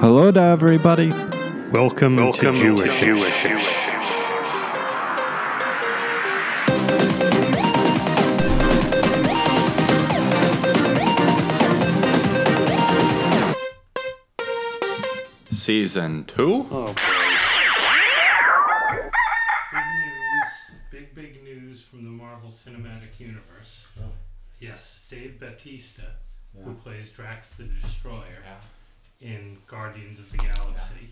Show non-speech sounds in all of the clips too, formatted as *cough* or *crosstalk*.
Hello to everybody. Welcome, Welcome to Jewish. to Jewish. Season 2? Oh. Big news. Big, big news from the Marvel Cinematic Universe. Oh. Yes, Dave Bautista, who plays Drax the Destroyer in Guardians of the Galaxy,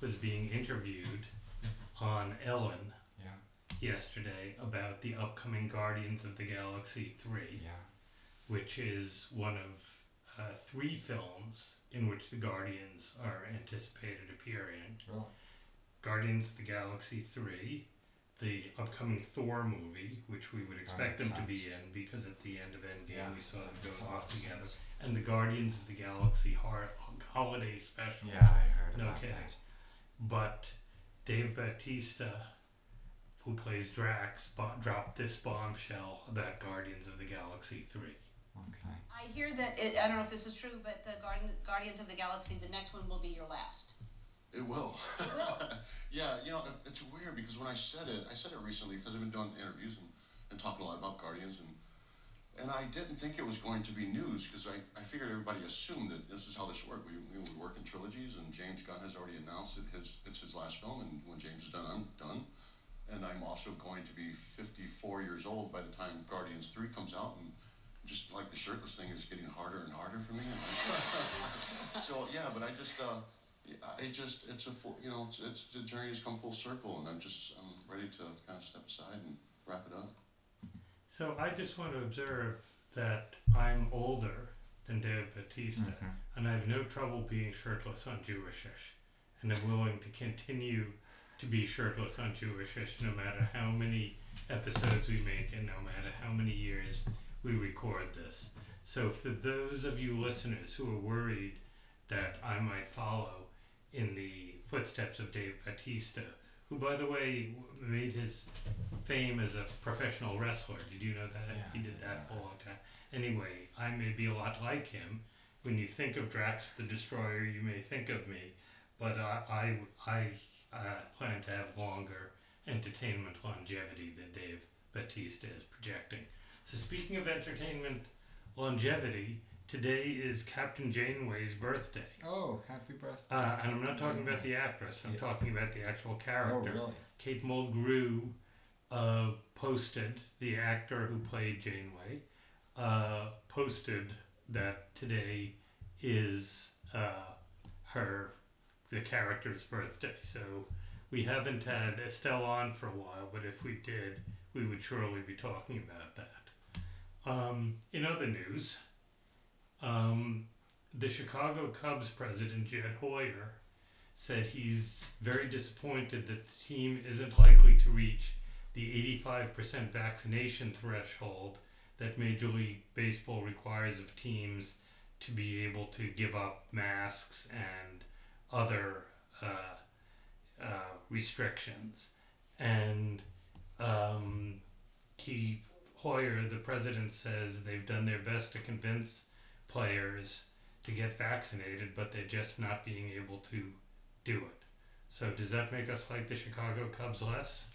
was being interviewed on Ellen yesterday about the upcoming Guardians of the Galaxy 3, which is one of uh, three films in which the Guardians are anticipated appearing. Guardians of the Galaxy 3, the upcoming Thor movie, which we would expect makes them to be in because at the end of Endgame Yeah, we saw them makes go a lot off of together, sense. and the Guardians of the Galaxy har- holiday special. Yeah, I heard No about kidding. that. But Dave Bautista, who plays Drax, bo- dropped this bombshell about Guardians of the Galaxy 3. Okay. I hear that, it, I don't know if this is true, but the Guardians, Guardians of the Galaxy, the next one will be your last. It will. It *laughs* will. yeah, you know, it- it's weird because when I said it, I said it recently because I've been doing interviews and, and talking a lot about Guardians, and and I didn't think it was going to be news because I, I figured everybody assumed that this is how this worked. We, we, we work in trilogies, and James Gunn has already announced that his it's his last film, and when James is done, I'm done. And I'm also going to be 54 years old by the time Guardians 3 comes out, and just like the shirtless thing is getting harder and harder for me. *laughs* so yeah, but I just uh, just it's a you know it's, it's the journey has come full circle, and I'm just I'm ready to kind of step aside and wrap it up. So I just want to observe that I'm older than Dave Bautista, mm-hmm. and I have no trouble being shirtless on Jewishish, and I'm willing to continue to be shirtless on Jewishish no matter how many episodes we make and no matter how many years we record this. So for those of you listeners who are worried that I might follow in the footsteps of Dave Bautista, who by the way made his fame as a professional wrestler. Did you know that? Yeah, he did that for a long time. Anyway, I may be a lot like him. When you think of Drax the Destroyer, you may think of me, but I, I, I uh, plan to have longer entertainment longevity than Dave Bautista is projecting. So, speaking of entertainment longevity, today is Captain Janeway's birthday. Oh, happy birthday. Uh, and I'm not talking about the actress, I'm Yeah. talking about the actual character. Oh, really? Kate Mulgrew uh, posted, the actor who played Janeway, uh, posted that today is uh, her, the character's birthday. So we haven't had Estelle on for a while, but if we did, we would surely be talking about that. Um, in other news, um, the Chicago Cubs president, Jed Hoyer, said he's very disappointed that the team isn't likely to reach the 85% vaccination threshold that Major League Baseball requires of teams to be able to give up masks and other uh, uh, restrictions. And um, he, Hoyer, the president, says they've done their best to convince players to get vaccinated, but they're just not being able to do it. So does that make us like the Chicago Cubs less?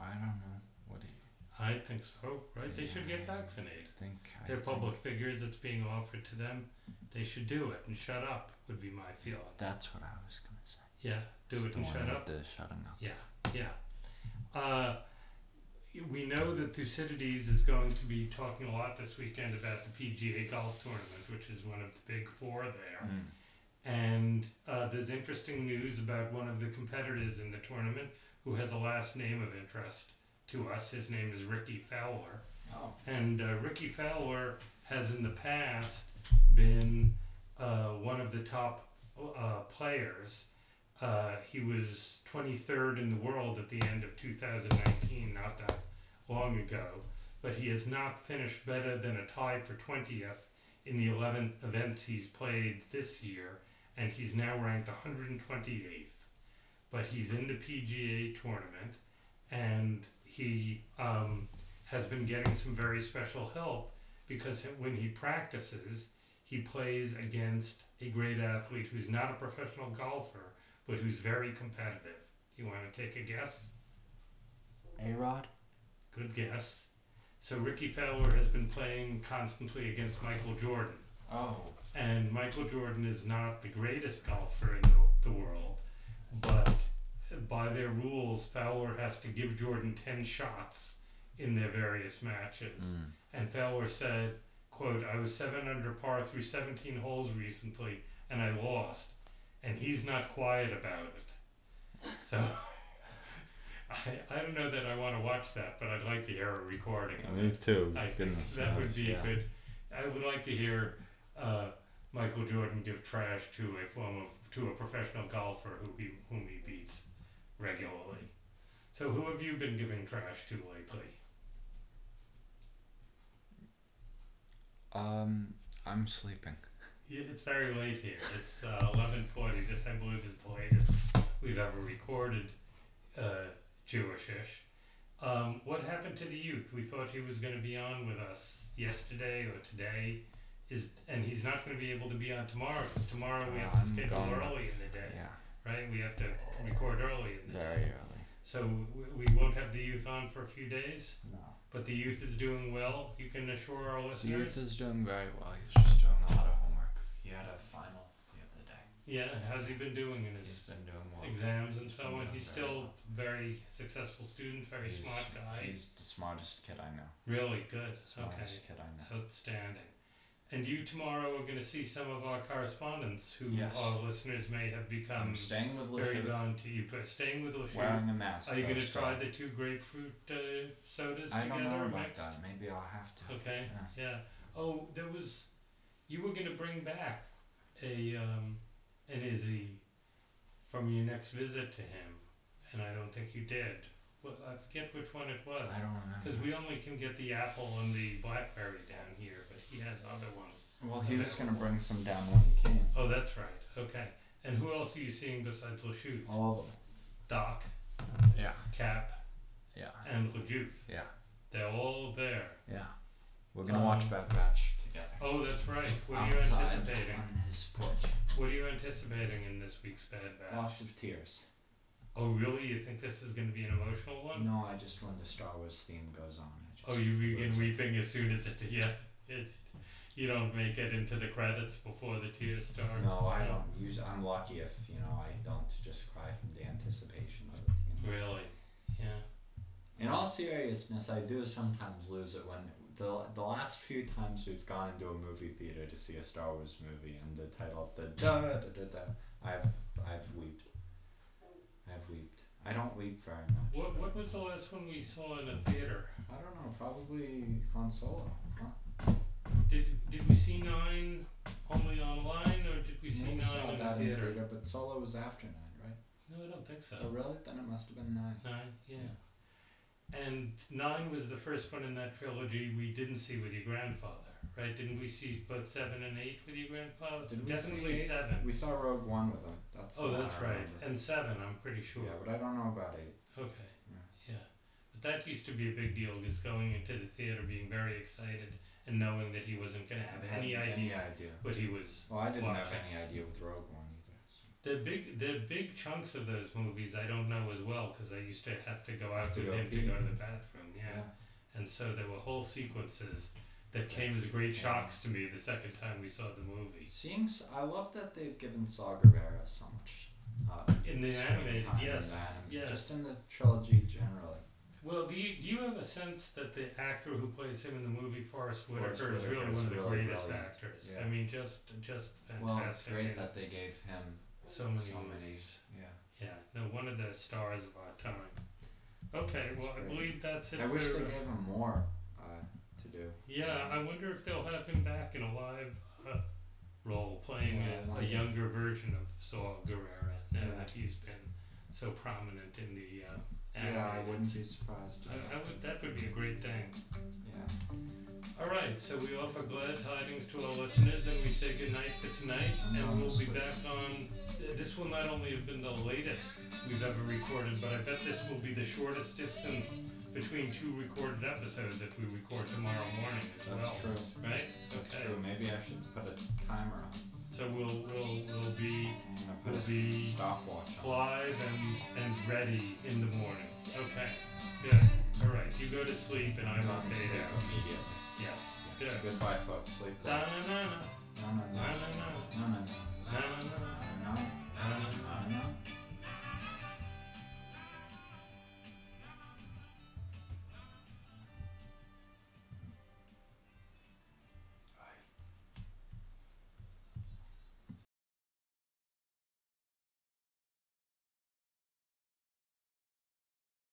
I don't know. What do you I think so, right? They should get vaccinated. think? I They're think public figures, it's being offered to them. They should do it and shut up, would be my feeling. That's what I was gonna say. Yeah, do It's it and shut up. The shutting up. Yeah, yeah. Uh, we know that Thucydides is going to be talking a lot this weekend about the PGA Golf Tournament, which is one of the big four there. Mm. And uh, there's interesting news about one of the competitors in the tournament who has a last name of interest to us. His name is Rickie Fowler. Oh. And uh, Rickie Fowler has in the past been uh, one of the top uh, players. Uh, he was 23rd in the world at the end of 2019, not that long ago, but he has not finished better than a tie for 20th in the 11 events he's played this year, and he's now ranked 128th. But he's in the PGA tournament, and he um, has been getting some very special help because when he practices, he plays against a great athlete who's not a professional golfer, but who's very competitive. You want to take a guess? A Rod? Good guess. So Rickie Fowler has been playing constantly against Michael Jordan. Oh. And Michael Jordan is not the greatest golfer in the, the world, but by their rules, Fowler has to give Jordan 10 shots in their various matches. Mm. And Fowler said, quote, I was 7 under par through 17 holes recently, and I lost. And he's not quiet about it. So, I, I don't know that I want to watch that, but I'd like to hear a recording. me too. I think Goodness that would be yeah. good. I would like to hear uh, Michael Jordan give trash to a former to a professional golfer who he whom he beats regularly. So who have you been giving trash to lately? Um, I'm sleeping. Yeah, it's very late here. It's uh, eleven forty. This I believe is the latest we've ever recorded. Uh, Jewishish. Um, what happened to the youth? We thought he was going to be on with us yesterday or today. Is and he's not going to be able to be on tomorrow because tomorrow we have to schedule early in the day, Yeah, right? We have to record early in the day. very early. So we, we won't have the youth on for a few days. No. But the youth is doing well. You can assure our listeners. The youth is doing very well. He's just doing a lot of homework. He had a final the other day. Yeah, how's he been doing in He's his been doing well. exams and so on? He's still very successful student, very he's, smart guy. He's the smartest kid I know. Really good. Smartest Okay. kid I know. Outstanding. And you tomorrow are going to see some of our correspondents who Yes. our listeners may have become I'm staying with very Lachute, to you. But staying with Lachute, wearing a mask. are you going to try the two grapefruit uh, sodas I together don't know about next? that. Maybe I'll have to. Okay. Yeah. Yeah. Oh, there was. You were going to bring back a um, an Izze from your next visit to him, and I don't think you did. Well, I forget which one it was. I don't remember. Because we only can get the apple and the blackberry down here, but he has other ones. Well, he was gonna bring some down when he came. Oh, that's right. Okay. And who else are you seeing besides Lachute? All of them. Doc, Yeah. Cap, Yeah. and Lejuth. Yeah. They're all there. Yeah. We're gonna Um, watch Bad Batch together. Oh, that's right. What are you Outside anticipating? on his porch. What are you anticipating in this week's Bad Batch? Lots of tears. Oh, really? You think this is going to be an emotional one? No, I just when the Star Wars theme goes on. I just Oh, you begin lose it. weeping as soon as it. *laughs* Yeah. It, you don't make it into the credits before the tears start. No, I don't. Usually, I'm lucky if you know I don't just cry from the anticipation of it. You know? Really? Yeah. In all seriousness, I do sometimes lose it when the the last few times we've gone into a movie theater to see a Star Wars movie and the title of the da da da da, I've I've weeped. I've weeped. I don't weep very much. What What was the last one we saw in a theater? I don't know. Probably Han Solo. Huh? Did Did we see nine only online, or did we see We nine saw in the that in theater? theater, but Solo was after nine, right? No, I don't think so. Oh, really? Then it must have been nine. Nine, yeah. And nine was the first one in that trilogy we didn't see with your grandfather, right? Didn't we see both seven and eight with your grandfather? Did we Definitely see eight? seven. We saw Rogue One with him. That's oh, the Oh, one that's I right. remember. And seven, I'm pretty sure. Yeah, but I don't know about eight. Okay. Yeah. But that used to be a big deal, is going into the theater being very excited and knowing that he wasn't going to have I any idea Any idea. what he was. Well, I didn't have any idea with Rogue One The big, the big chunks of those movies I don't know as well because I used to have to go out To with go him to go to the bathroom. Yeah. And so there were whole sequences that came as great shocks to me the second time we saw the movie. Seeing, s- I love that they've given Saw Gerrera so much. Uh, In the animated, yes, yes. Just in the trilogy generally. Well, do you do you have a sense that the actor who plays him in the movie Forest Forest Whitaker is really one of the really greatest brilliant. actors? Yeah. I mean, just just fantastic. Well, it's great that they gave him so many so many. Yeah. Yeah, no, one of the stars of our time. Okay, That's well, I believe that's it. I wish they gave him more uh, to do. Yeah, I wonder if they'll have him back in a live uh, role, playing Yeah, a, a younger version of Saw Gerrera. Now Yeah. that he's been so prominent in the uh, Yeah, I wouldn't be surprised. I, I would, that would be a great thing. Yeah. All right, so we offer glad tidings to our listeners, and we say good night for tonight. And we'll be back on. This will not only have been the latest we've ever recorded, but I bet this will be the shortest distance between two recorded episodes if we record tomorrow morning as That's well. true. Right? That's okay. true. Maybe I should put a timer on. So we'll we'll we'll be We'll be stopwatch live and and ready in the morning. Okay. Good. All right. You go to sleep and I I'm will fade out. immediately. Yes. Yes. Good. Goodbye, folks. Sleep well. na na na na na na no, no. na na na. No,